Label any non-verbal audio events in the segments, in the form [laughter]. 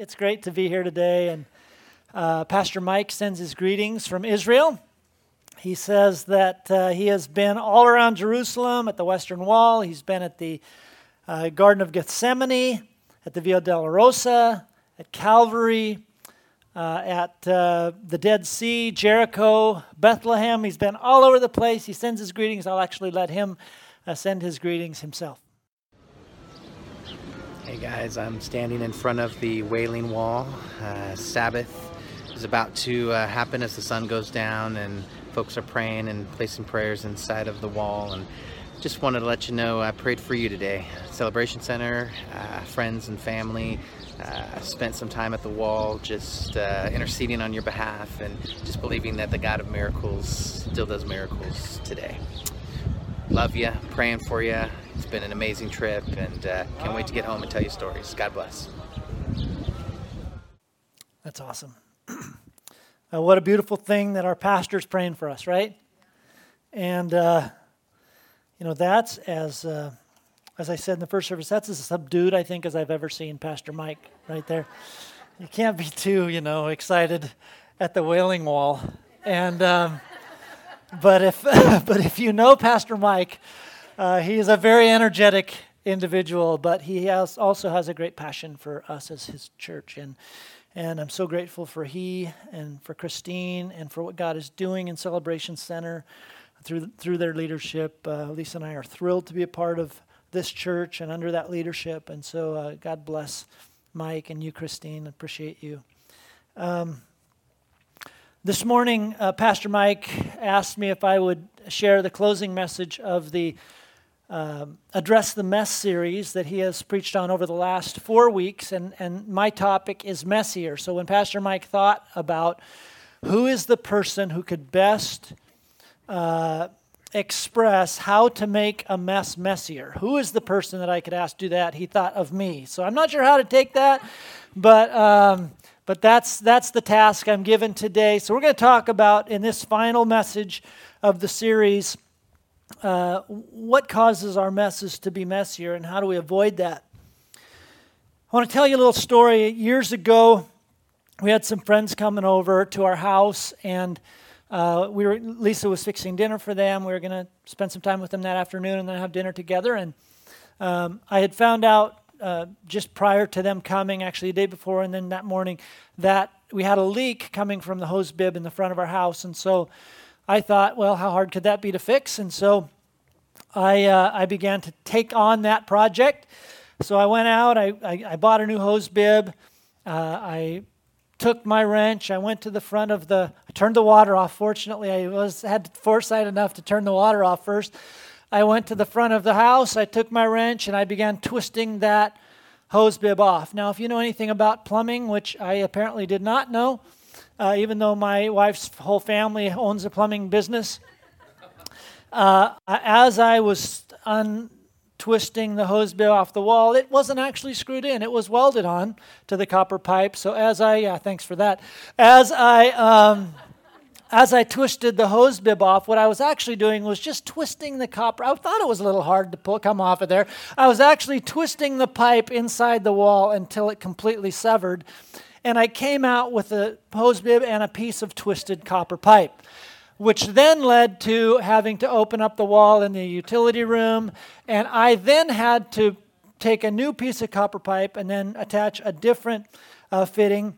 it's great to be here today. And uh, Pastor Mike sends his greetings from Israel. He says that uh, he has been all around Jerusalem at the Western Wall. He's been at the uh, Garden of Gethsemane, at the Via Dolorosa, at Calvary, uh, at uh, the Dead Sea, Jericho, Bethlehem. He's been all over the place. He sends his greetings. I'll actually let him uh, send his greetings himself. Hey guys, I'm standing in front of the Wailing Wall. Uh, Sabbath is about to uh, happen as the sun goes down, and folks are praying and placing prayers inside of the wall. And just wanted to let you know I prayed for you today. Celebration Center, uh, friends and family. Uh, spent some time at the wall just uh, interceding on your behalf and just believing that the God of miracles still does miracles today. Love you, praying for you. It's been an amazing trip and uh, can't wait to get home and tell you stories. God bless. That's awesome. [clears throat] uh, what a beautiful thing that our pastor's praying for us, right? And, uh, you know, that's as, uh, as I said in the first service, that's as subdued, I think, as I've ever seen Pastor Mike right there. You can't be too, you know, excited at the Wailing Wall. And, um, but if, [laughs] but if you know Pastor Mike, uh, he is a very energetic individual, but he has, also has a great passion for us as his church. And, and I'm so grateful for he and for Christine and for what God is doing in Celebration Center through, through their leadership. Uh, Lisa and I are thrilled to be a part of this church and under that leadership. And so uh, God bless Mike and you, Christine. Appreciate you. Um, this morning, uh, Pastor Mike asked me if I would share the closing message of the uh, Address the Mess series that he has preached on over the last four weeks, and, and my topic is messier. So when Pastor Mike thought about who is the person who could best uh, express how to make a mess messier, who is the person that I could ask to do that, he thought of me. So I'm not sure how to take that, but. Um, but that's, that's the task I'm given today. So, we're going to talk about in this final message of the series uh, what causes our messes to be messier and how do we avoid that? I want to tell you a little story. Years ago, we had some friends coming over to our house, and uh, we were Lisa was fixing dinner for them. We were going to spend some time with them that afternoon and then have dinner together. And um, I had found out uh, just prior to them coming, actually the day before, and then that morning, that we had a leak coming from the hose bib in the front of our house. And so I thought, well, how hard could that be to fix? And so I, uh, I began to take on that project. So I went out, I, I, I bought a new hose bib. Uh, I took my wrench, I went to the front of the, I turned the water off. Fortunately, I was had foresight enough to turn the water off first. I went to the front of the house, I took my wrench, and I began twisting that hose bib off. Now, if you know anything about plumbing, which I apparently did not know, uh, even though my wife's whole family owns a plumbing business. Uh, as I was untwisting the hose bib off the wall, it wasn't actually screwed in. It was welded on to the copper pipe. So as I, yeah, thanks for that. As I, um, as I twisted the hose bib off, what I was actually doing was just twisting the copper. I thought it was a little hard to pull, come off of there. I was actually twisting the pipe inside the wall until it completely severed and I came out with a hose bib and a piece of twisted copper pipe, which then led to having to open up the wall in the utility room. And I then had to take a new piece of copper pipe and then attach a different uh, fitting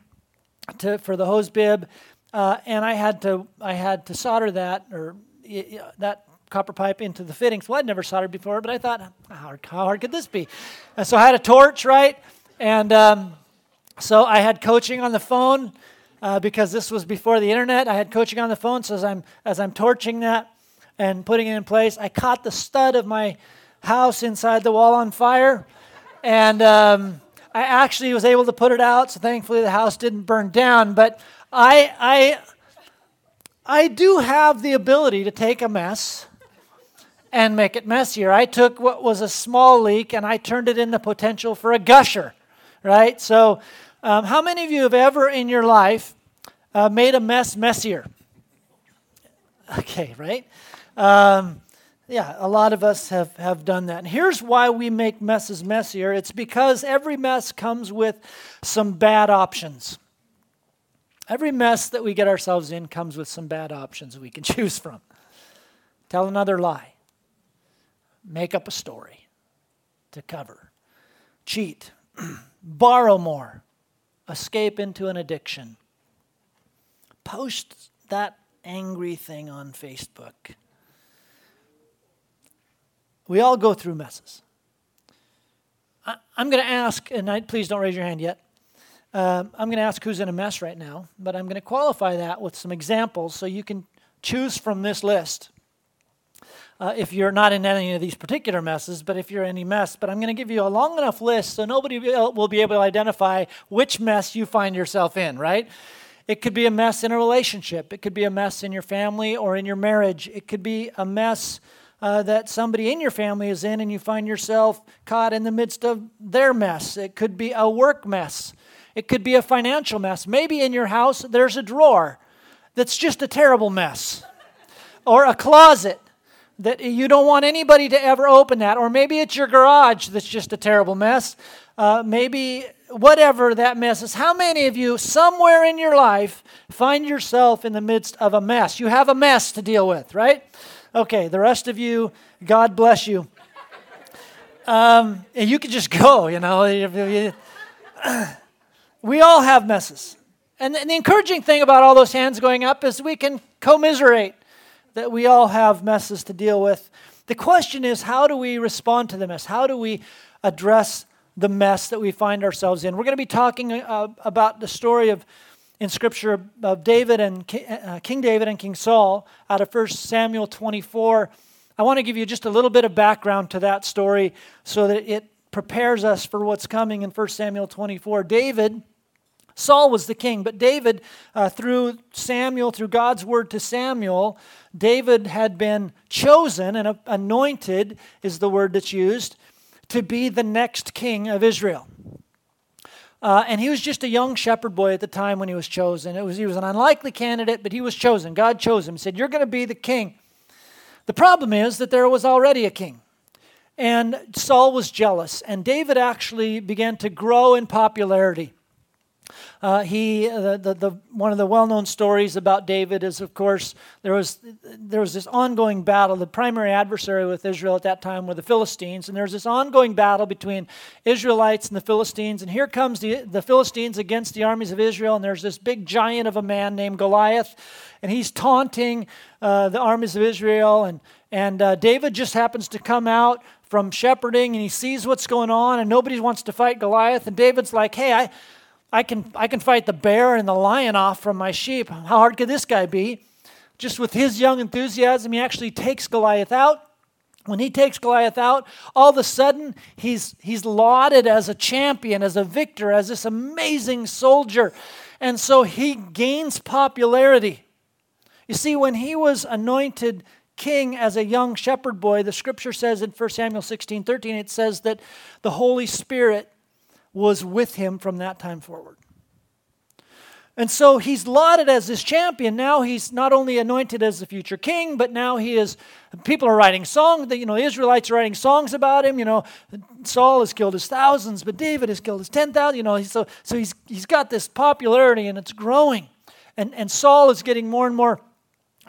to, for the hose bib. Uh, and I had to I had to solder that or uh, that copper pipe into the fittings. Well, I'd never soldered before, but I thought, how hard, how hard could this be? And so I had a torch, right? And um, so I had coaching on the phone uh, because this was before the internet. I had coaching on the phone. So as I'm as I'm torching that and putting it in place, I caught the stud of my house inside the wall on fire, and um, I actually was able to put it out. So thankfully the house didn't burn down. But I I I do have the ability to take a mess and make it messier. I took what was a small leak and I turned it into potential for a gusher right? So, um, how many of you have ever in your life uh, made a mess messier? [laughs] Okay, right? Um, Yeah, a lot of us have, have done that. And here's why we make messes messier it's because every mess comes with some bad options. Every mess that we get ourselves in comes with some bad options we can [laughs] choose from. Tell another lie, make up a story to cover, cheat, [clears throat] borrow more, escape into an addiction, post that angry thing on Facebook. We all go through messes. I, am going to ask, and I, please don't raise your hand yet. Uh, I'm going to ask who's in a mess right now, but I'm going to qualify that with some examples so you can choose from this list. Uh, if you're not in any of these particular messes, but if you're in any mess, but I'm going to give you a long enough list so nobody will be able to identify which mess you find yourself in, right? It could be a mess in a relationship. It could be a mess in your family or in your marriage. It could be a mess uh, that somebody in your family is in and you find yourself caught in the midst of their mess. It could be a work mess. It could be a financial mess. Maybe in your house there's a drawer that's just a terrible mess, or a closet that you don't want anybody to ever open that, or maybe it's your garage that's just a terrible mess. Uh, maybe whatever that mess is. How many of you, somewhere in your life, find yourself in the midst of a mess? You have a mess to deal with, right? Okay, the rest of you, God bless you. Um, and you can just go, you know. [clears throat] we all have messes. And the encouraging thing about all those hands going up is we can commiserate that we all have messes to deal with. The question is, how do we respond to the mess? How do we address the mess that we find ourselves in? We're going to be talking uh, about the story of in Scripture of David and uh, King David and King Saul out of 1 Samuel 24. I want to give you just a little bit of background to that story so that it prepares us for what's coming in 1 Samuel 24. David, Saul was the king, but David, uh, through Samuel, through God's word to Samuel, David had been chosen and anointed, is the word that's used, to be the next king of Israel. Uh, and he was just a young shepherd boy at the time when he was chosen. It was, he was an unlikely candidate, but he was chosen. God chose him, said, You're going to be the king. The problem is that there was already a king. And Saul was jealous, and David actually began to grow in popularity. Uh, he, uh, the, the, one of the well-known stories about David is, of course, there was, there was this ongoing battle. The primary adversary with Israel at that time were the Philistines, and there's this ongoing battle between Israelites and the Philistines. And here comes the, the Philistines against the armies of Israel, and there's this big giant of a man named Goliath, and he's taunting uh, the armies of Israel. And, and uh, David just happens to come out from shepherding, and he sees what's going on, and nobody wants to fight Goliath. And David's like, hey, I I can, I can fight the bear and the lion off from my sheep. How hard could this guy be? Just with his young enthusiasm, he actually takes Goliath out. When he takes Goliath out, all of a sudden he's, he's lauded as a champion, as a victor, as this amazing soldier. And so he gains popularity. You see, when he was anointed king as a young shepherd boy, the scripture says in 1 Samuel 16 13, it says that the Holy Spirit was with him from that time forward. And so he's lauded as this champion. Now he's not only anointed as the future king, but now he is, people are writing songs, you know, Israelites are writing songs about him. You know, Saul has killed his thousands, but David has killed his 10,000. You know, so, so he's, he's got this popularity and it's growing. And, and Saul is getting more and more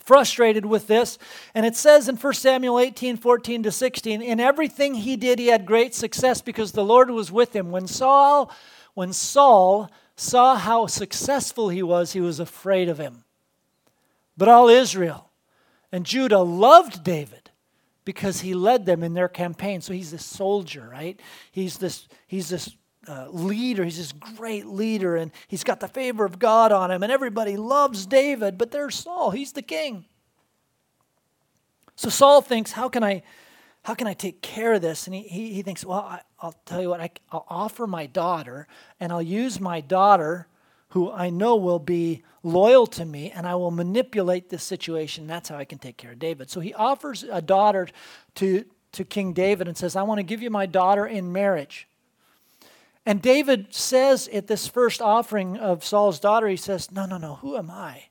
frustrated with this. And it says in 1 Samuel 18 14 to 16, in everything he did, he had great success because the Lord was with him. When Saul, when Saul saw how successful he was, he was afraid of him. But all Israel and Judah loved David because he led them in their campaign. So he's this soldier, right? He's this, he's this uh, leader. He's this great leader, and he's got the favor of God on him, and everybody loves David, but there's Saul. He's the king. So Saul thinks, how can I, how can I take care of this? And he, he, he thinks, well, I, will tell you what, I, I'll offer my daughter, and I'll use my daughter, who I know will be loyal to me, and I will manipulate this situation. That's how I can take care of David. So he offers a daughter to, to King David and says, I want to give you my daughter in marriage. And David says at this first offering of Saul's daughter, he says, No, no, no, who am I?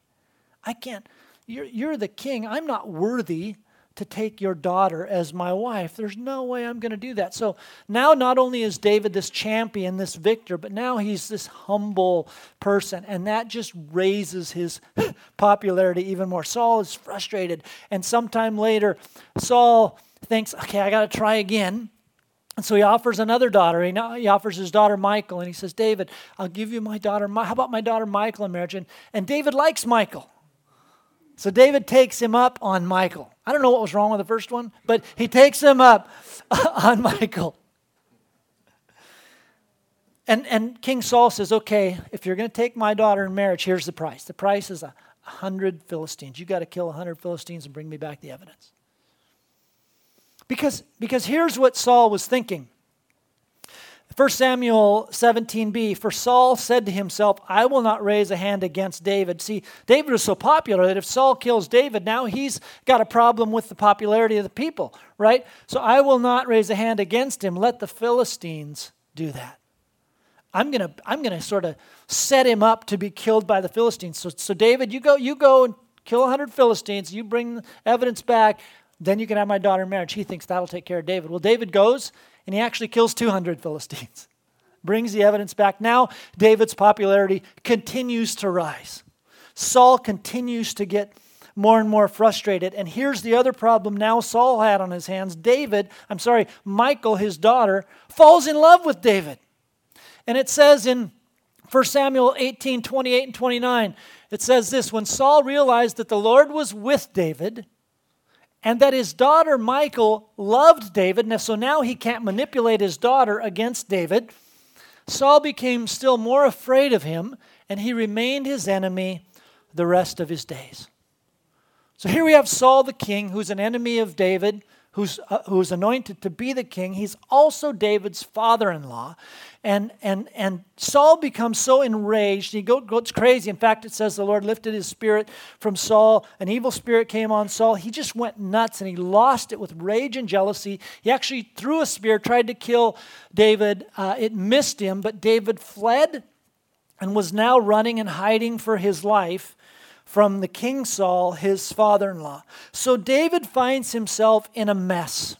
I can't, you're, you're the king. I'm not worthy to take your daughter as my wife. There's no way I'm going to do that. So now, not only is David this champion, this victor, but now he's this humble person. And that just raises his [laughs] popularity even more. Saul is frustrated. And sometime later, Saul thinks, okay, I got to try again. And so he offers another daughter. He, he offers his daughter Michal, and he says, David, I'll give you my daughter. How about my daughter Michal in marriage? And, and David likes Michal. So David takes him up on Michal. I don't know what was wrong with the first one, but he takes him up [laughs] on Michael. And, and King Saul says, okay, if you're going to take my daughter in marriage, here's the price. The price is a hundred Philistines. You got to kill a hundred Philistines and bring me back the evidence. Because, because here's what Saul was thinking. 1 Samuel 17b, for Saul said to himself, I will not raise a hand against David. See, David was so popular that if Saul kills David, now he's got a problem with the popularity of the people, right? So I will not raise a hand against him. Let the Philistines do that. I'm gonna, I'm gonna sort of set him up to be killed by the Philistines. So, so David, you go, you go and kill 100 Philistines. You bring evidence back. Then you can have my daughter in marriage. He thinks that'll take care of David. Well, David goes and he actually kills 200 Philistines. [laughs] Brings the evidence back. Now, David's popularity continues to rise. Saul continues to get more and more frustrated. And here's the other problem now Saul had on his hands. David, I'm sorry, Michal, his daughter, falls in love with David. And it says in 1 Samuel 18 28 and 29, it says this When Saul realized that the Lord was with David, and that his daughter Michal loved David, and so now he can't manipulate his daughter against David. Saul became still more afraid of him, and he remained his enemy the rest of his days. So here we have Saul the king, who's an enemy of David, who's, uh, who's anointed to be the king. He's also David's father in law. And, and, and Saul becomes so enraged, he goes crazy. In fact, it says the Lord lifted his spirit from Saul. An evil spirit came on Saul. He just went nuts and he lost it with rage and jealousy. He actually threw a spear, tried to kill David. Uh, it missed him, but David fled and was now running and hiding for his life from the king Saul, his father in law. So David finds himself in a mess.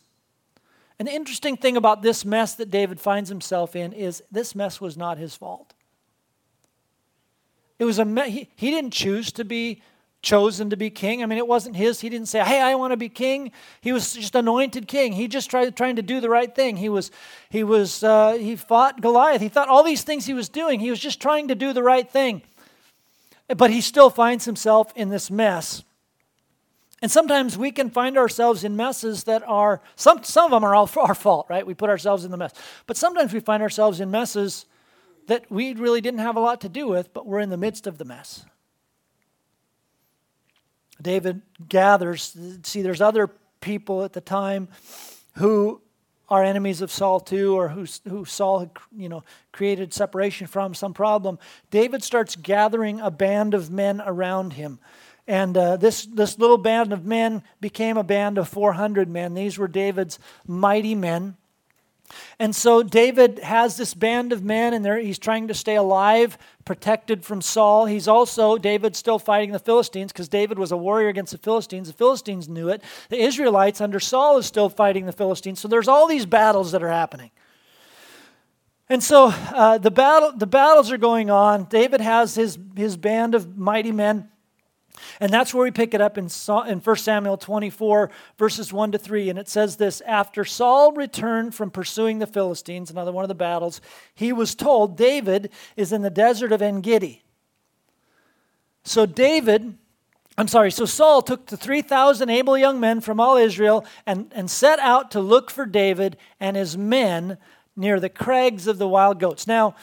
An interesting thing about this mess that David finds himself in is this mess was not his fault. It was a me- he, he didn't choose to be chosen to be king. I mean, it wasn't his. He didn't say, "Hey, I want to be king." He was just anointed king. He just tried trying to do the right thing. He was he was uh, he fought Goliath. He thought all these things he was doing. He was just trying to do the right thing but he still finds himself in this mess. And sometimes we can find ourselves in messes that are, some, some of them are all [laughs] our fault, right? We put ourselves in the mess. But sometimes we find ourselves in messes that we really didn't have a lot to do with, but we're in the midst of the mess. David gathers, see, there's other people at the time who are enemies of Saul too, or who, who Saul had you know, created separation from, some problem, David starts gathering a band of men around him. And uh, this, this little band of men became a band of 400 men. These were David's mighty men. And so David has this band of men, and he's trying to stay alive, protected from Saul. He's also, David, still fighting the Philistines because David was a warrior against the Philistines. The Philistines knew it. The Israelites under Saul is still fighting the Philistines. So there's all these battles that are happening. And so uh, the, battle, the battles are going on. David has his, his band of mighty men. And that's where we pick it up in, in 1 Samuel 24, verses 1 to 3. And it says this After Saul returned from pursuing the Philistines, another one of the battles, he was told David is in the desert of En Gedi. So David, I'm sorry, so Saul took the 3,000 able young men from all Israel and, and set out to look for David and his men near the crags of the wild goats. Now,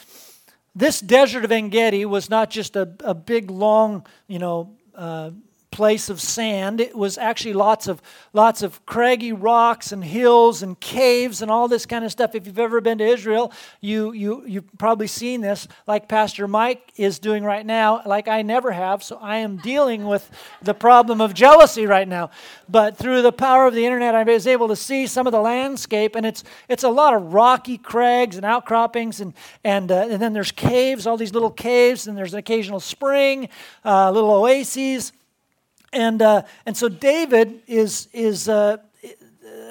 this desert of En Gedi was not just a, a big, long, you know, uh, place of sand. It was actually lots of lots of craggy rocks and hills and caves and all this kind of stuff. If you've ever been to Israel, you you you've probably seen this, like Pastor Mike is doing right now, like I never have. So I am dealing with the problem of jealousy right now. But through the power of the internet, I was able to see some of the landscape, and it's it's a lot of rocky crags and outcroppings, and and uh, and then there's caves, all these little caves, and there's an occasional spring, uh, little oases And, uh, and so David is, is uh,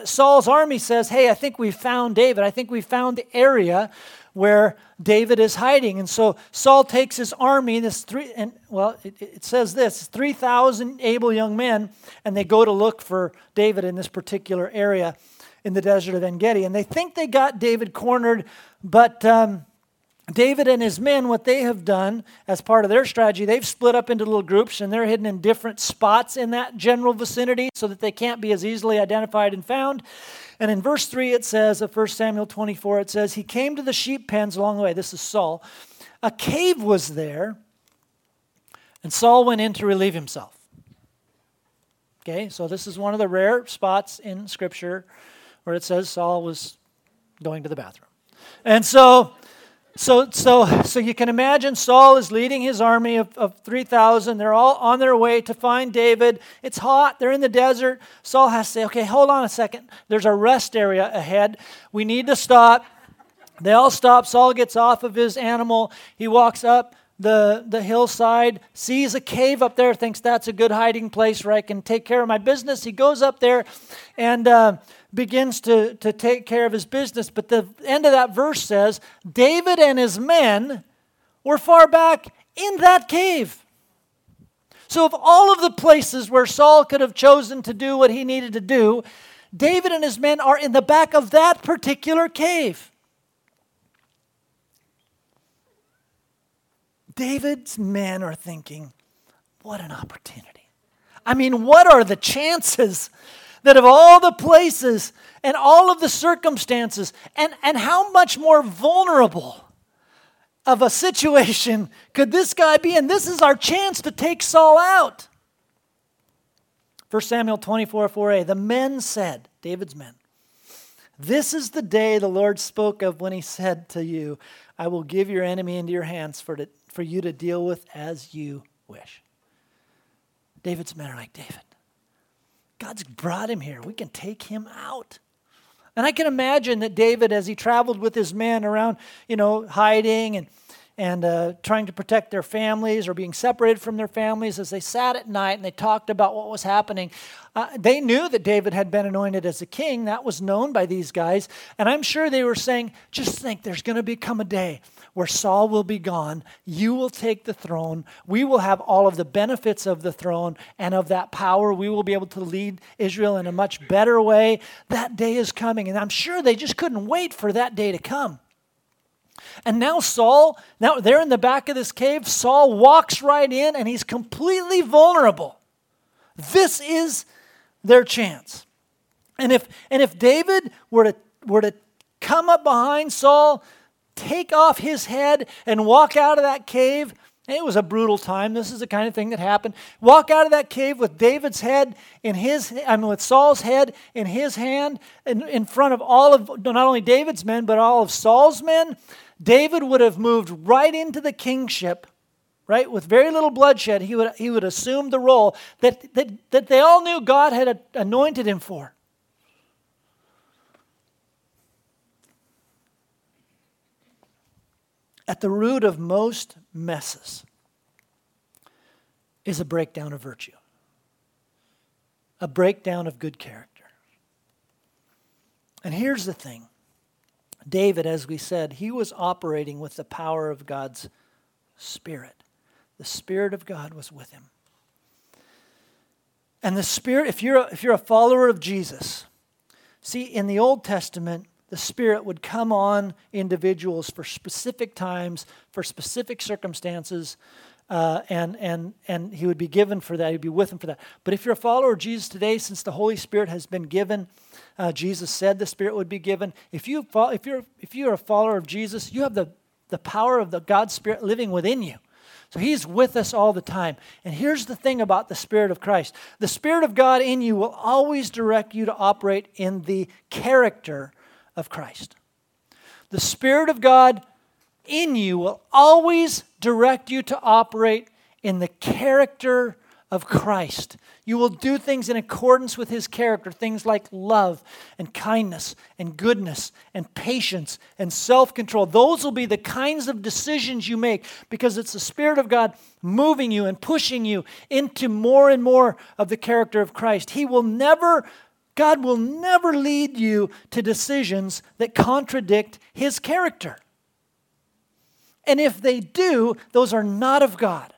Saul's army says, Hey, I think we found David. I think we found the area where David is hiding. And so Saul takes his army, this three, and well, it, it says this 3,000 able young men, and they go to look for David in this particular area in the desert of En Gedi. And they think they got David cornered, but. Um, David and his men, what they have done as part of their strategy, they've split up into little groups and they're hidden in different spots in that general vicinity so that they can't be as easily identified and found. And in verse 3, it says, of 1 Samuel 24, it says, He came to the sheep pens along the way. This is Saul. A cave was there, and Saul went in to relieve himself. Okay, so this is one of the rare spots in Scripture where it says Saul was going to the bathroom. And so so, so, so you can imagine Saul is leading his army of, of 3,000. They're all on their way to find David. It's hot. They're in the desert. Saul has to say, okay, hold on a second. There's a rest area ahead. We need to stop. They all stop. Saul gets off of his animal. He walks up the, the hillside, sees a cave up there, thinks that's a good hiding place where I can take care of my business. He goes up there and uh, begins to, to take care of his business. But the end of that verse says David and his men were far back in that cave. So, of all of the places where Saul could have chosen to do what he needed to do, David and his men are in the back of that particular cave. David's men are thinking, what an opportunity. I mean, what are the chances that of all the places and all of the circumstances, and, and how much more vulnerable of a situation [laughs] could this guy be? And this is our chance to take Saul out. 1 Samuel 24 4a. The men said, David's men, This is the day the Lord spoke of when he said to you, I will give your enemy into your hands for, to, for you to deal with as you wish. David's men are like, David, God's brought him here. We can take him out. And I can imagine that David, as he traveled with his men around, you know, hiding and, and uh, trying to protect their families or being separated from their families, as they sat at night and they talked about what was happening, uh, they knew that David had been anointed as a king. That was known by these guys. And I'm sure they were saying, just think there's going to become a day where Saul will be gone. You will take the throne. We will have all of the benefits of the throne and of that power. We will be able to lead Israel in a much better way. That day is coming. And I'm sure they just couldn't wait for that day to come. And now Saul, now they're in the back of this cave. Saul walks right in and he's completely vulnerable. This is their chance. And if and if David were to were to come up behind Saul, take off his head and walk out of that cave. It was a brutal time. This is the kind of thing that happened. Walk out of that cave with David's head in his, I mean, with Saul's head in his hand, in, in front of all of not only David's men, but all of Saul's men. David would have moved right into the kingship, right, with very little bloodshed. He would, he would assume the role that, that, that they all knew God had anointed him for. At the root of most messes is a breakdown of virtue, a breakdown of good character. And here's the thing David, as we said, he was operating with the power of God's Spirit. The Spirit of God was with him. And the Spirit, if you're a, if you're a follower of Jesus, see, in the Old Testament, the Spirit would come on individuals for specific times, for specific circumstances, uh, and, and, and He would be given for that. He'd be with them for that. But if you're a follower of Jesus today, since the Holy Spirit has been given, uh, Jesus said the Spirit would be given. If, you if, you're, if you're a follower of Jesus, you have the, the power of the God's Spirit living within you. So he's with us all the time. And here's the thing about the Spirit of Christ the Spirit of God in you will always direct you to operate in the character of Christ. The Spirit of God in you will always direct you to operate in the character of Christ. You will do things in accordance with his character, things like love and kindness and goodness and patience and self control. Those will be the kinds of decisions you make because it's the Spirit of God moving you and pushing you into more and more of the character of Christ. He will never. God will never lead you to decisions that contradict his character. And if they do, those are not of God.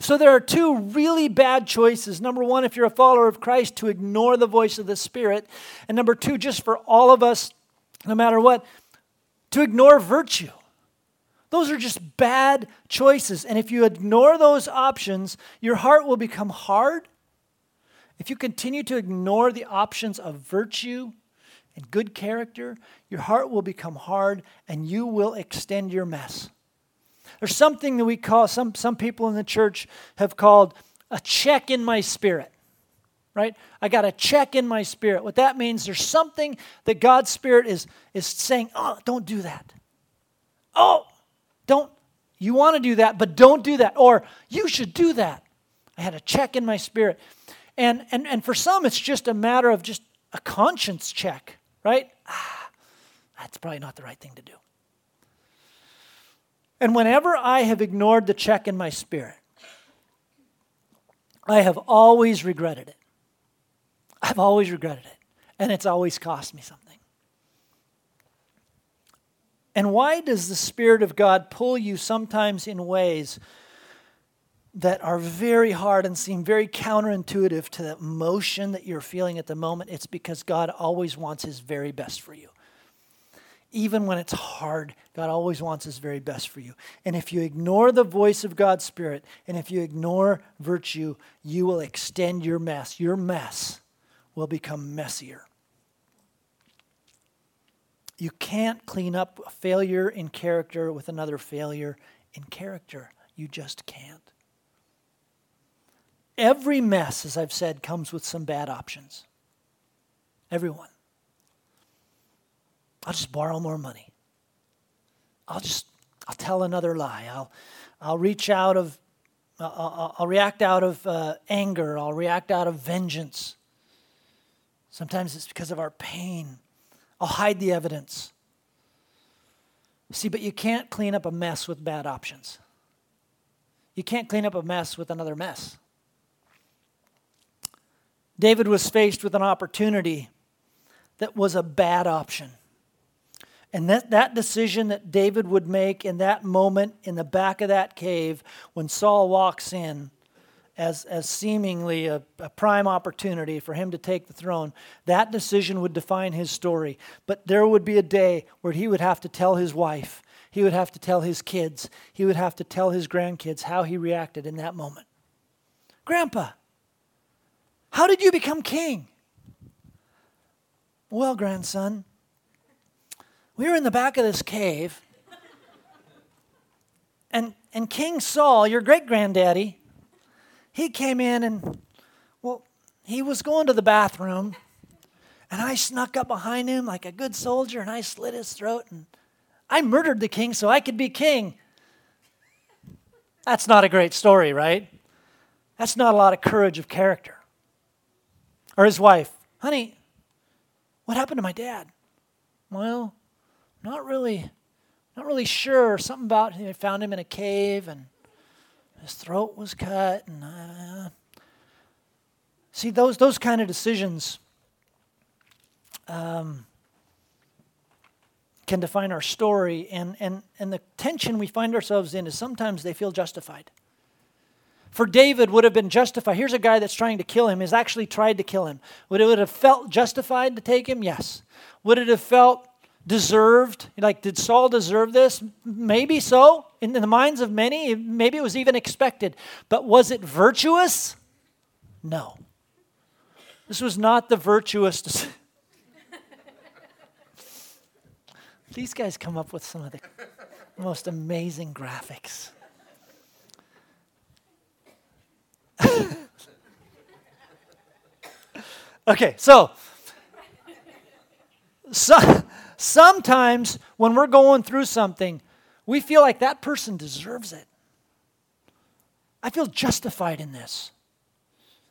So there are two really bad choices. Number one, if you're a follower of Christ, to ignore the voice of the Spirit. And number two, just for all of us, no matter what, to ignore virtue. Those are just bad choices. And if you ignore those options, your heart will become hard. If you continue to ignore the options of virtue and good character, your heart will become hard and you will extend your mess. There's something that we call, some, some people in the church have called a check in my spirit, right? I got a check in my spirit. What that means, there's something that God's Spirit is, is saying, oh, don't do that. Oh, don't, you want to do that, but don't do that. Or you should do that. I had a check in my spirit. And, and, and for some, it's just a matter of just a conscience check, right? Ah, that's probably not the right thing to do. And whenever I have ignored the check in my spirit, I have always regretted it. I've always regretted it. And it's always cost me something. And why does the Spirit of God pull you sometimes in ways that are very hard and seem very counterintuitive to the emotion that you're feeling at the moment? It's because God always wants His very best for you even when it's hard, God always wants His very best for you. And if you ignore the voice of God's Spirit, and if you ignore virtue, you will extend your mess. Your mess will become messier. You can't clean up a failure in character with another failure in character. You just can't. Every mess, as I've said, comes with some bad options. Everyone. I'll just borrow more money. I'll just, I'll tell another lie. I'll, I'll reach out of, I'll, I'll react out of uh, anger. I'll react out of vengeance. Sometimes it's because of our pain. I'll hide the evidence. See, but you can't clean up a mess with bad options. You can't clean up a mess with another mess. David was faced with an opportunity that was a bad option. And that, that decision that David would make in that moment in the back of that cave when Saul walks in as, as seemingly a, a prime opportunity for him to take the throne, that decision would define his story. But there would be a day where he would have to tell his wife, he would have to tell his kids, he would have to tell his grandkids how he reacted in that moment. Grandpa, how did you become king? Well, grandson, we were in the back of this cave, and, and King Saul, your great granddaddy, he came in and, well, he was going to the bathroom, and I snuck up behind him like a good soldier, and I slit his throat, and I murdered the king so I could be king. That's not a great story, right? That's not a lot of courage of character. Or his wife, honey, what happened to my dad? Well, not really, not really sure. Something about they found him in a cave and his throat was cut. And uh, see those those kind of decisions um, can define our story, and and and the tension we find ourselves in is sometimes they feel justified. For David would have been justified. Here's a guy that's trying to kill him, has actually tried to kill him. Would it would have felt justified to take him? Yes. Would it have felt deserved. Like, did Saul deserve this? Maybe so. In the minds of many, maybe it was even expected. But was it virtuous? No. This was not the virtuous. [laughs] These guys come up with some of the most amazing graphics. Okay, so, so Sometimes when we're going through something, we feel like that person deserves it. I feel justified in this.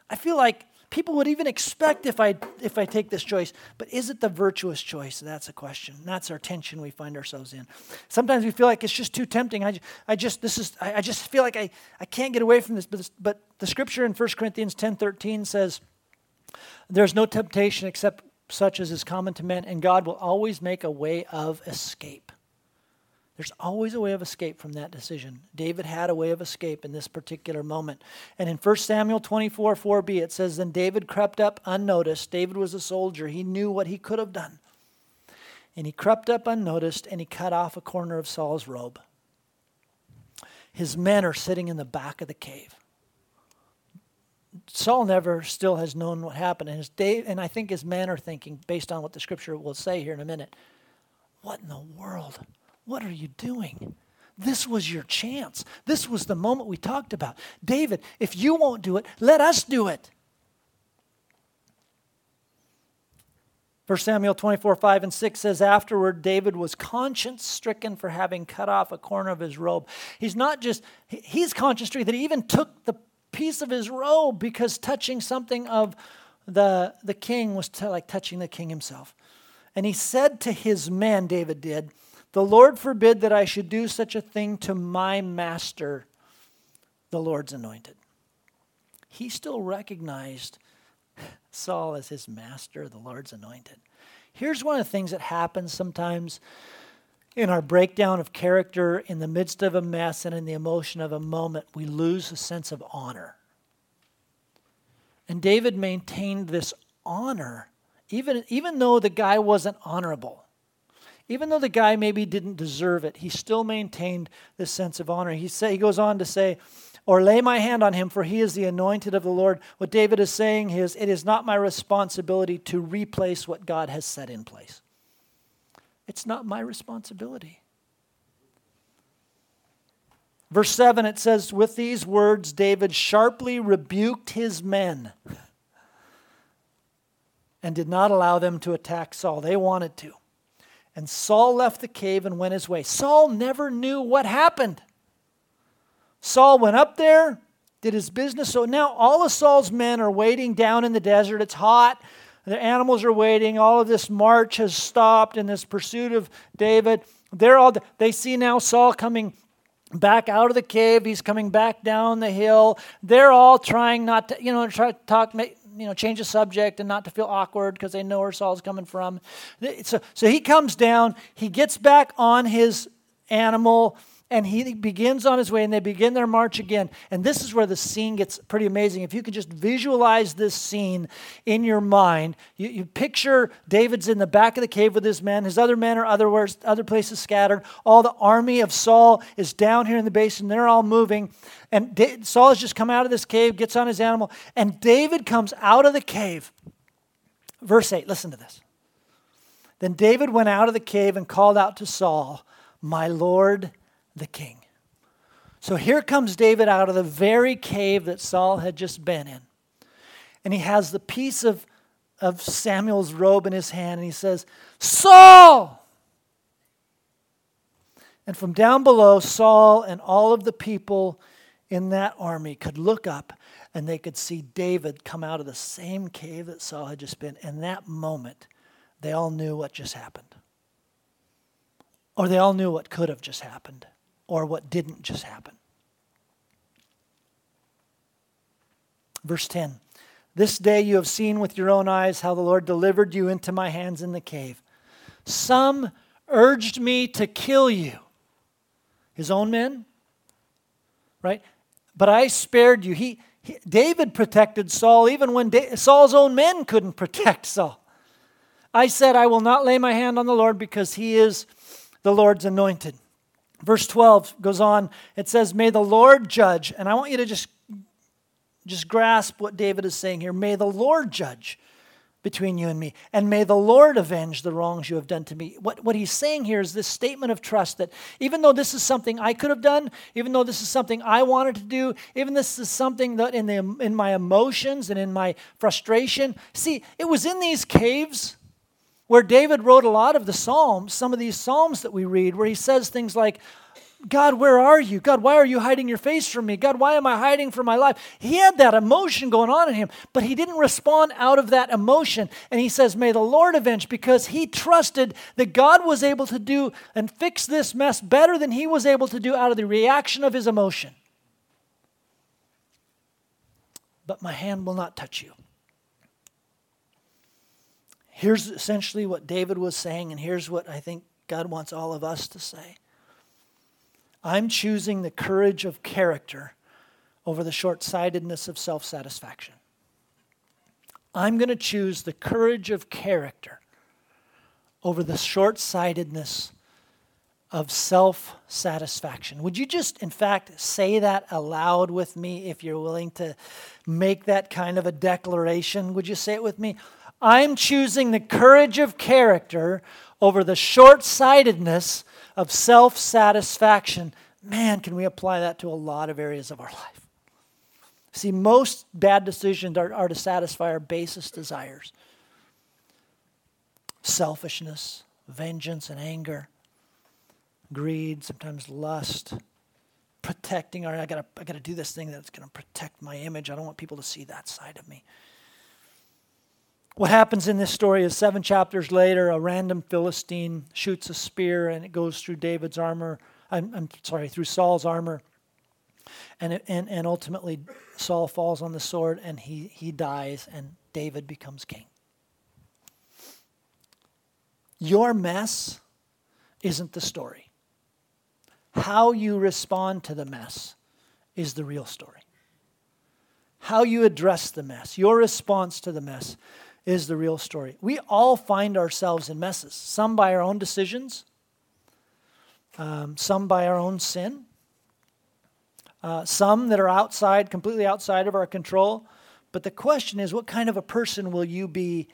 I feel like people would even expect if I if I take this choice, but is it the virtuous choice? That's a question. That's our tension we find ourselves in. Sometimes we feel like it's just too tempting. I, I just this is I, I just feel like I, I can't get away from this. But, this, but the scripture in 1 Corinthians 10 13 says, There's no temptation except such as is common to men, and God will always make a way of escape. There's always a way of escape from that decision. David had a way of escape in this particular moment. And in 1 Samuel 24 4b, it says, Then David crept up unnoticed. David was a soldier, he knew what he could have done. And he crept up unnoticed and he cut off a corner of Saul's robe. His men are sitting in the back of the cave. Saul never still has known what happened. And, his Dave, and I think his are thinking, based on what the scripture will say here in a minute, what in the world? What are you doing? This was your chance. This was the moment we talked about. David, if you won't do it, let us do it. 1 Samuel 24, 5 and 6 says, Afterward, David was conscience stricken for having cut off a corner of his robe. He's not just, he's conscience stricken that he even took the piece of his robe because touching something of the, the king was to, like touching the king himself. And he said to his men, David did, The Lord forbid that I should do such a thing to my master, the Lord's anointed. He still recognized Saul as his master, the Lord's anointed. Here's one of the things that happens sometimes in our breakdown of character, in the midst of a mess and in the emotion of a moment, we lose a sense of honor. And David maintained this honor, even, even though the guy wasn't honorable. Even though the guy maybe didn't deserve it, he still maintained this sense of honor. He, say, he goes on to say, or lay my hand on him, for he is the anointed of the Lord. What David is saying is, it is not my responsibility to replace what God has set in place. It's not my responsibility. Verse 7, it says, With these words, David sharply rebuked his men and did not allow them to attack Saul. They wanted to. And Saul left the cave and went his way. Saul never knew what happened. Saul went up there, did his business. So now all of Saul's men are waiting down in the desert. It's hot. The animals are waiting. All of this march has stopped in this pursuit of David. They're all they see now Saul coming back out of the cave. He's coming back down the hill. They're all trying not to, you know, try to talk, you know, change the subject and not to feel awkward because they know where Saul's coming from. So, so he comes down. He gets back on his animal and he begins on his way and they begin their march again. And this is where the scene gets pretty amazing. If you could just visualize this scene in your mind you, you picture david's in the back of the cave with his men. His other men are other, other places scattered. All the army of saul is down here in the basin. They're all moving. And da- saul has just come out of this cave gets on his animal and david comes out of the cave. Verse 8 listen to this. Then david went out of the cave and called out to saul my lord the king. So here comes David out of the very cave that Saul had just been in. And he has the piece of, of Samuel's robe in his hand, and he says, Saul! And from down below, Saul and all of the people in that army could look up and they could see David come out of the same cave that Saul had just been. In that moment, they all knew what just happened. Or they all knew what could have just happened or what didn't just happen. Verse 10 This day you have seen with your own eyes how the Lord delivered you into my hands in the cave. Some urged me to kill you. His own men, right? But I spared you. He, he David protected Saul even when da- Saul's own men couldn't protect [laughs] Saul. I said, I will not lay my hand on the Lord because he is the Lord's anointed. Verse 12 goes on. It says, May the Lord judge. And I want you to just, just grasp what David is saying here. May the Lord judge between you and me. And may the Lord avenge the wrongs you have done to me. What, what he's saying here is this statement of trust that even though this is something I could have done, even though this is something I wanted to do, even this is something that in, the, in my emotions and in my frustration, see, it was in these caves where David wrote a lot of the Psalms, some of these Psalms that we read, where he says things like, God, where are you? God, why are you hiding your face from me? God, why am I hiding from my life? He had that emotion going on in him, but he didn't respond out of that emotion. And he says, May the Lord avenge, because he trusted that God was able to do and fix this mess better than he was able to do out of the reaction of his emotion. But my hand will not touch you. Here's essentially what David was saying, and here's what I think God wants all of us to say. I'm choosing the courage of character over the short sightedness of self satisfaction. I'm going to choose the courage of character over the short sightedness of self satisfaction. Would you just, in fact, say that aloud with me if you're willing to make that kind of a declaration? Would you say it with me? I'm choosing the courage of character over the short sightedness of self satisfaction. Man, can we apply that to a lot of areas of our life? See, most bad decisions are, are to satisfy our basest desires selfishness, vengeance, and anger, greed, sometimes lust, protecting our, I gotta, I gotta do this thing that's gonna protect my image. I don't want people to see that side of me. What happens in this story is seven chapters later, a random Philistine shoots a spear and it goes through David's armor. I'm, I'm sorry, through Saul's armor. And, it, and, and ultimately, Saul falls on the sword and he, he dies, and David becomes king. Your mess isn't the story. How you respond to the mess is the real story. How you address the mess, your response to the mess, is the real story. We all find ourselves in messes, some by our own decisions, um, some by our own sin, uh, some that are outside, completely outside of our control. But the question is, what kind of a person will you be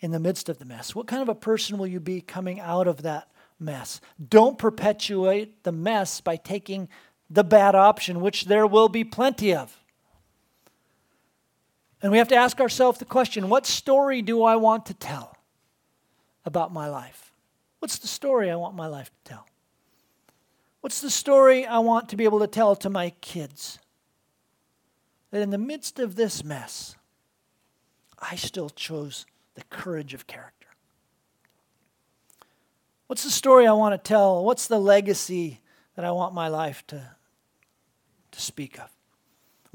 in the midst of the mess? What kind of a person will you be coming out of that mess? Don't perpetuate the mess by taking the bad option, which there will be plenty of. And we have to ask ourselves the question what story do I want to tell about my life? What's the story I want my life to tell? What's the story I want to be able to tell to my kids? That in the midst of this mess, I still chose the courage of character. What's the story I want to tell? What's the legacy that I want my life to, to speak of?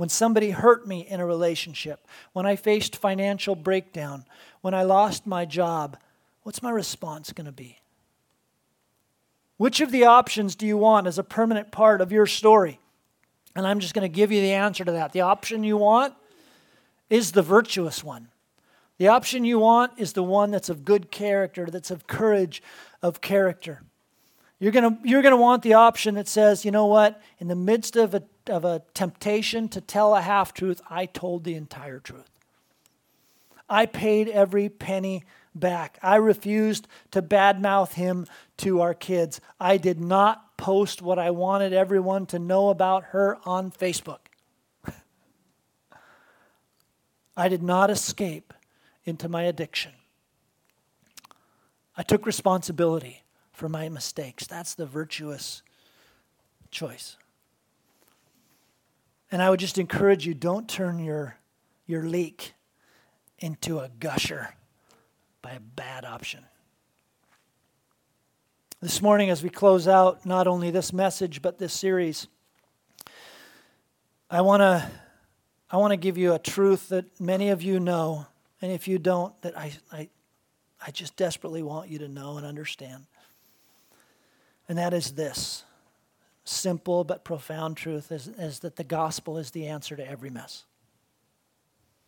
When somebody hurt me in a relationship, when I faced financial breakdown, when I lost my job, what's my response going to be? Which of the options do you want as a permanent part of your story? And I'm just going to give you the answer to that. The option you want is the virtuous one. The option you want is the one that's of good character, that's of courage, of character. You're going you're to want the option that says, you know what, in the midst of a of a temptation to tell a half truth, I told the entire truth. I paid every penny back. I refused to badmouth him to our kids. I did not post what I wanted everyone to know about her on Facebook. [laughs] I did not escape into my addiction. I took responsibility for my mistakes. That's the virtuous choice. And I would just encourage you don't turn your, your leak into a gusher by a bad option. This morning, as we close out not only this message, but this series, I want to I want to give you a truth that many of you know, and if you don't, that I, I, I just desperately want you to know and understand. And that is this simple but profound truth is, is that the gospel is the answer to every mess.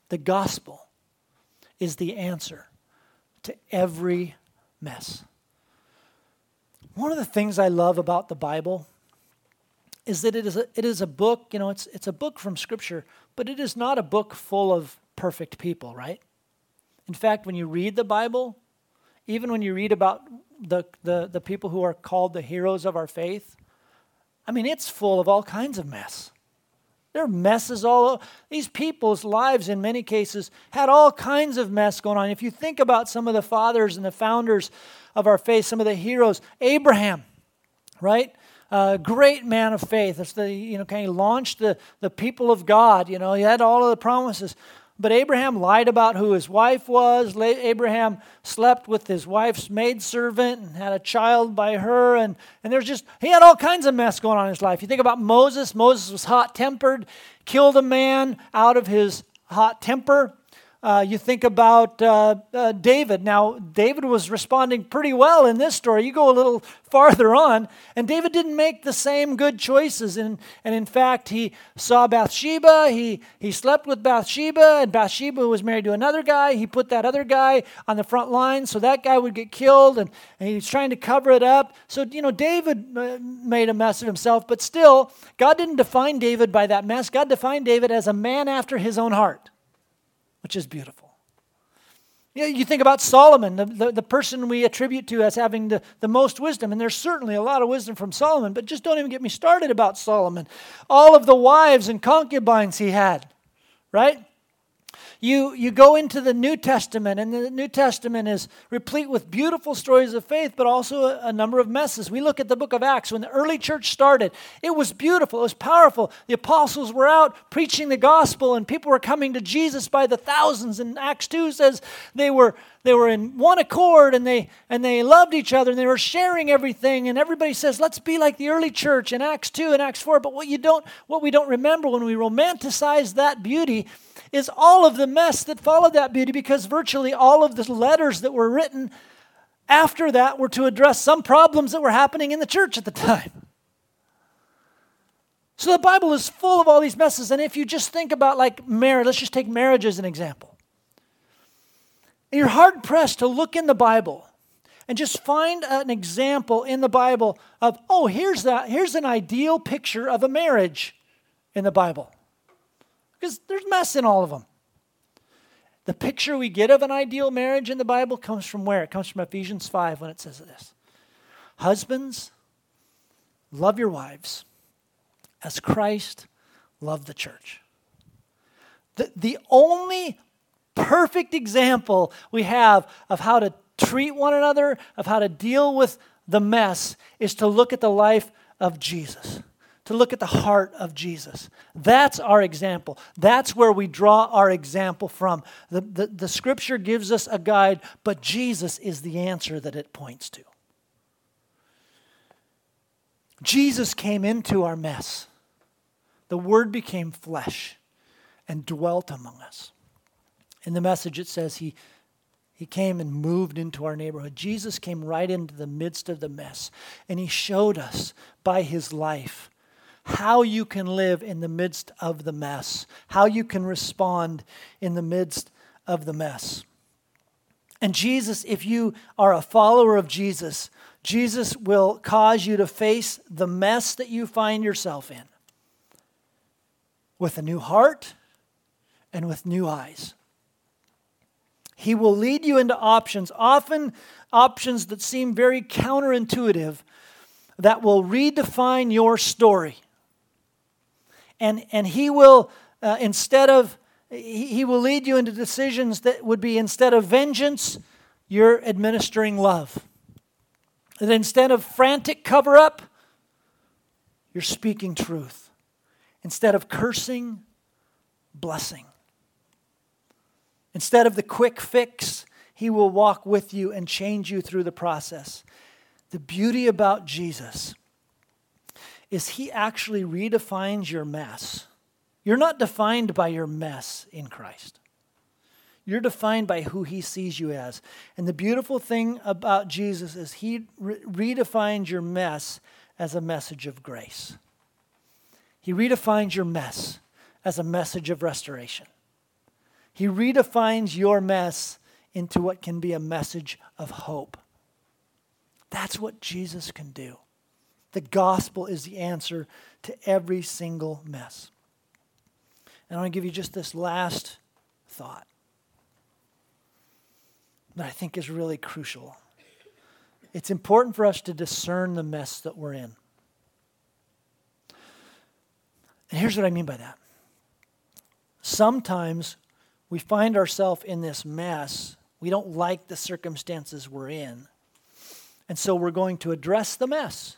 The gospel is the answer to every mess. One of the things I love about the Bible is that it is a, it is a book, you know, it's, it's a book from Scripture, but it is not a book full of perfect people, right? In fact, when you read the Bible, even when you read about the, the, the people who are called the heroes of our faith, I mean, it's full of all kinds of mess. There are messes all over. These people's lives, in many cases, had all kinds of mess going on. If you think about some of the fathers and the founders of our faith, some of the heroes, Abraham, right? uh, great man of faith. It's the, you know, kind of launched the, the people of God. You know, he had all of the promises. But Abraham lied about who his wife was. Abraham slept with his wife's maidservant and had a child by her. And, and there's just, he had all kinds of mess going on in his life. You think about Moses. Moses was hot tempered, killed a man out of his hot temper. Uh, you think about uh, uh, David. Now, David was responding pretty well in this story. You go a little farther on, and David didn't make the same good choices. And, and in fact, he saw Bathsheba. He, he slept with Bathsheba, and Bathsheba was married to another guy. He put that other guy on the front line so that guy would get killed, and, and he was trying to cover it up. So, you know, David uh, made a mess of himself, but still, God didn't define David by that mess. God defined David as a man after his own heart which is beautiful. You, know, you think about Solomon, the, the, the, person we attribute to as having the, the most wisdom, and there's certainly a lot of wisdom from Solomon, but just don't even get me started about Solomon. All of the wives and concubines he had, right? You, you go into the New Testament, and the New Testament is replete with beautiful stories of faith, but also a, a, number of messes. We look at the book of Acts. When the early church started, it was beautiful, it was powerful. The apostles were out preaching the gospel, and people were coming to Jesus by the thousands. And Acts 2 says they were, they were in one accord and they, and they loved each other and they were sharing everything. And everybody says, let's be like the early church in Acts 2 and Acts 4. But what, you don't, what we don't remember when we romanticize that beauty is all of the mess that followed that beauty because virtually all of the letters that were written after that were to address some problems that were happening in the church at the time. So the Bible is full of all these messes. And if you just think about like marriage, let's just take marriage as an example. And you're hard pressed to look in the Bible and just find an example in the Bible of, oh, here's that, here's an ideal picture of a marriage in the Bible because there's mess in all of them. The picture we get of an ideal marriage in the Bible comes from where? It comes from Ephesians 5 when it says this Husbands, love your wives as Christ loved the church. The, the only perfect example we have of how to treat one another, of how to deal with the mess, is to look at the life of Jesus to look at the heart of Jesus. That's our example. That's where we draw our example from. The, the, the, scripture gives us a guide, but Jesus is the answer that it points to. Jesus came into our mess. The Word became flesh and dwelt among us. In the message, it says he, he came and moved into our neighborhood. Jesus came right into the midst of the mess, and he showed us by his life how you can live in the midst of the mess, how you can respond in the midst of the mess. And Jesus, if you are a follower of Jesus, Jesus will cause you to face the mess that you find yourself in with a new heart and with new eyes. He will lead you into options, often options that seem very counterintuitive, that will redefine your story and, and he will, uh, instead of, he, he will lead you into decisions that would be instead of vengeance, you're administering love. That instead of frantic cover up, you're speaking truth. Instead of cursing, blessing. Instead of the quick fix, he will walk with you and change you through the process. The beauty about Jesus is he actually redefines your mess. You're not defined by your mess in Christ. You're defined by who he sees you as. And the beautiful thing about Jesus is he re- redefines your mess as a message of grace. He redefines your mess as a message of restoration. He redefines your mess into what can be a message of hope. That's what Jesus can do. The gospel is the answer to every single mess. And I want to give you just this last thought that I think is really crucial. It's important for us to discern the mess that we're in. And here's what I mean by that. Sometimes we find ourselves in this mess. We don't like the circumstances we're in. And so we're going to address the mess.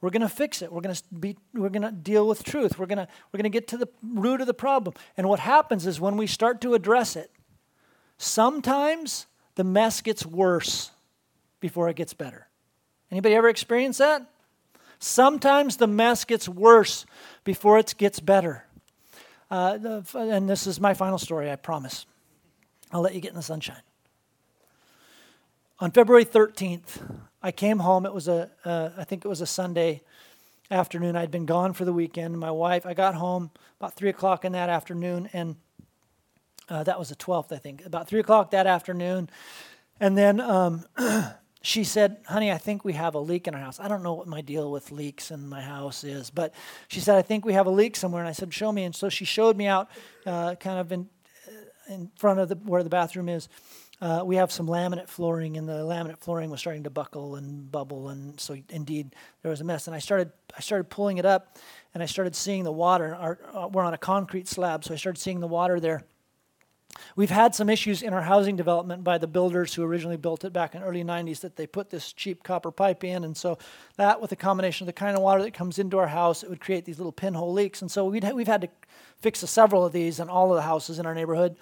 We're going to fix it. We're going to be we're going to deal with truth. We're going to we're going to get to the root of the problem. And what happens is when we start to address it, sometimes the mess gets worse before it gets better. Anybody ever experience that? Sometimes the mess gets worse before it gets better. Uh, and this is my final story, I promise. I'll let you get in the sunshine. On February 13th, I came home. It was a, uh, I think it was a Sunday afternoon. I'd been gone for the weekend. My wife, I got home about 3 o'clock in that afternoon, and uh, that was the 12th, I think. About 3 o'clock that afternoon. And then um, [clears throat] she said, Honey, I think we have a leak in our house. I don't know what my deal with leaks in my house is, but she said, I think we have a leak somewhere. And I said, Show me. And so she showed me out uh, kind of in, in front of the, where the bathroom is uh, we have some laminate flooring, and the laminate flooring was starting to buckle and bubble, and so indeed there was a mess. And I started, I started pulling it up, and I started seeing the water. Our, uh, we're on a concrete slab, so I started seeing the water there. We've had some issues in our housing development by the builders who originally built it back in early 90s that they put this cheap copper pipe in. And so that, with a combination of the kind of water that comes into our house, it would create these little pinhole leaks. And so we'd ha- we've had to fix several of these in all of the houses in our neighborhood.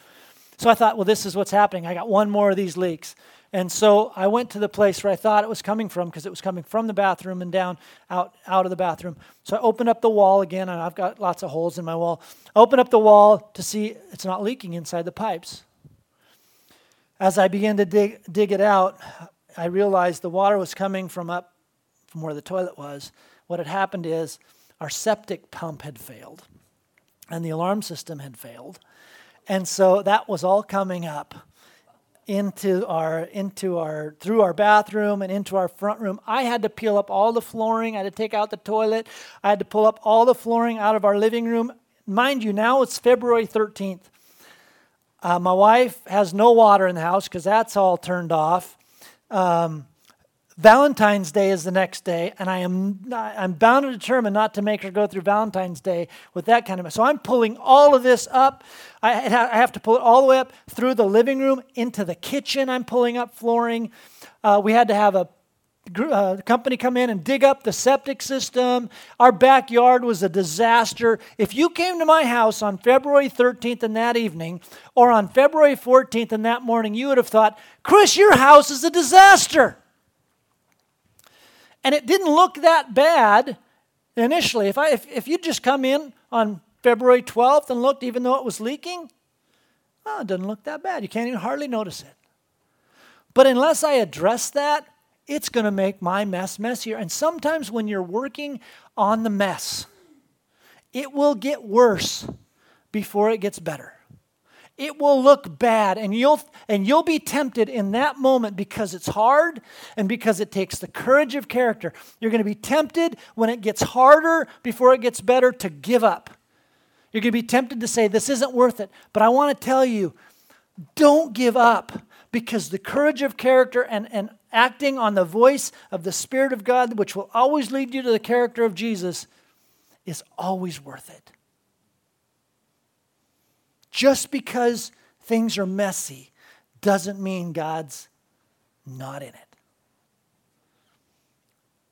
So I thought, well, this is what's happening. I got one more of these leaks. And so I went to the place where I thought it was coming from because it was coming from the bathroom and down out, out of the bathroom. So I opened up the wall again, and I've got lots of holes in my wall. I opened up the wall to see it's not leaking inside the pipes. As I began to dig, dig it out, I realized the water was coming from up from where the toilet was. What had happened is our septic pump had failed, and the alarm system had failed. And so that was all coming up into our into our through our bathroom and into our front room. I had to peel up all the flooring. I had to take out the toilet. I had to pull up all the flooring out of our living room. Mind you, now it's February 13th. Uh, my wife has no water in the house because that's all turned off. Um, Valentine's Day is the next day, and I am I'm bound and determined not to make her go through Valentine's Day with that kind of. So I'm pulling all of this up. I have to pull it all the way up through the living room into the kitchen. I'm pulling up flooring. Uh, we had to have a uh, company come in and dig up the septic system. Our backyard was a disaster. If you came to my house on February 13th and that evening, or on February 14th and that morning, you would have thought, Chris, your house is a disaster. And it didn't look that bad initially. If, I, if, if you'd just come in on February 12th and looked, even though it was leaking, well, it doesn't look that bad. You can't even hardly notice it. But unless I address that, it's going to make my mess messier. And sometimes when you're working on the mess, it will get worse before it gets better it will look bad and you'll and you'll be tempted in that moment because it's hard and because it takes the courage of character. You're going to be tempted when it gets harder before it gets better to give up. You're going to be tempted to say this isn't worth it but i want to tell you don't give up because the courage of character and, and acting on the voice of the spirit of god which will always lead you to the character of jesus is always worth it just because things are messy doesn't mean God's not in it.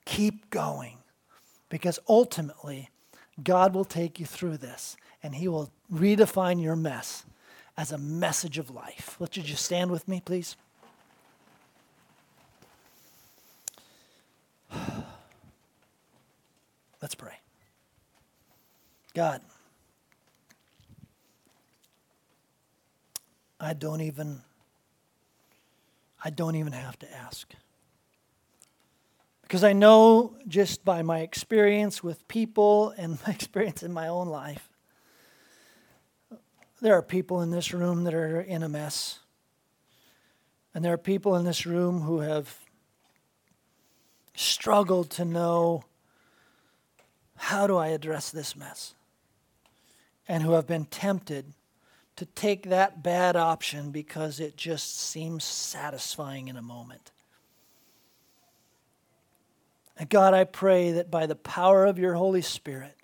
Keep going because ultimately, God will take you through this and He will redefine your mess as a message of life. Let you just stand with me, please. [sighs] Let's pray. God. I don't even I don't even have to ask. Because I know just by my experience with people and [laughs] my experience in my own life, there are people in this room that are in a mess. And there are people in this room who have struggled to know how do I address this mess? And who have been tempted to take that bad option because it just seems satisfying in a moment. And God, I pray that by the power of your Holy Spirit,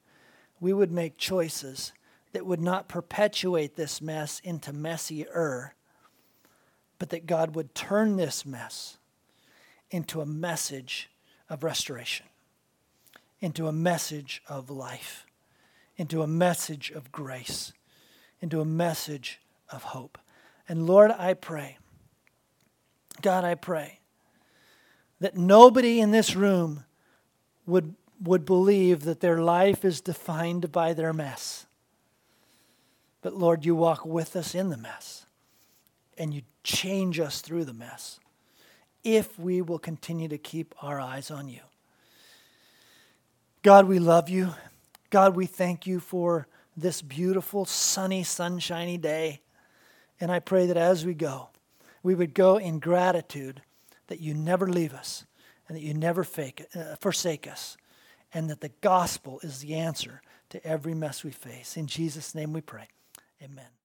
we would make choices that would not perpetuate this mess into messier, but that God would turn this mess into a message of restoration. into a message of life, into a message of grace, into a message of hope. And Lord, I pray, God, I pray that nobody in this room would, would believe that their life is defined by their mess. But Lord, you walk with us in the mess and you change us through the mess if we will continue to keep our eyes on you. God, we love you. God, we thank you for this beautiful, sunny, sunshiny day. And I pray that as we go, we would go in gratitude that you never leave us and that you never fake, uh, forsake us, and that the gospel is the answer to every mess we face. In Jesus' name we pray. Amen.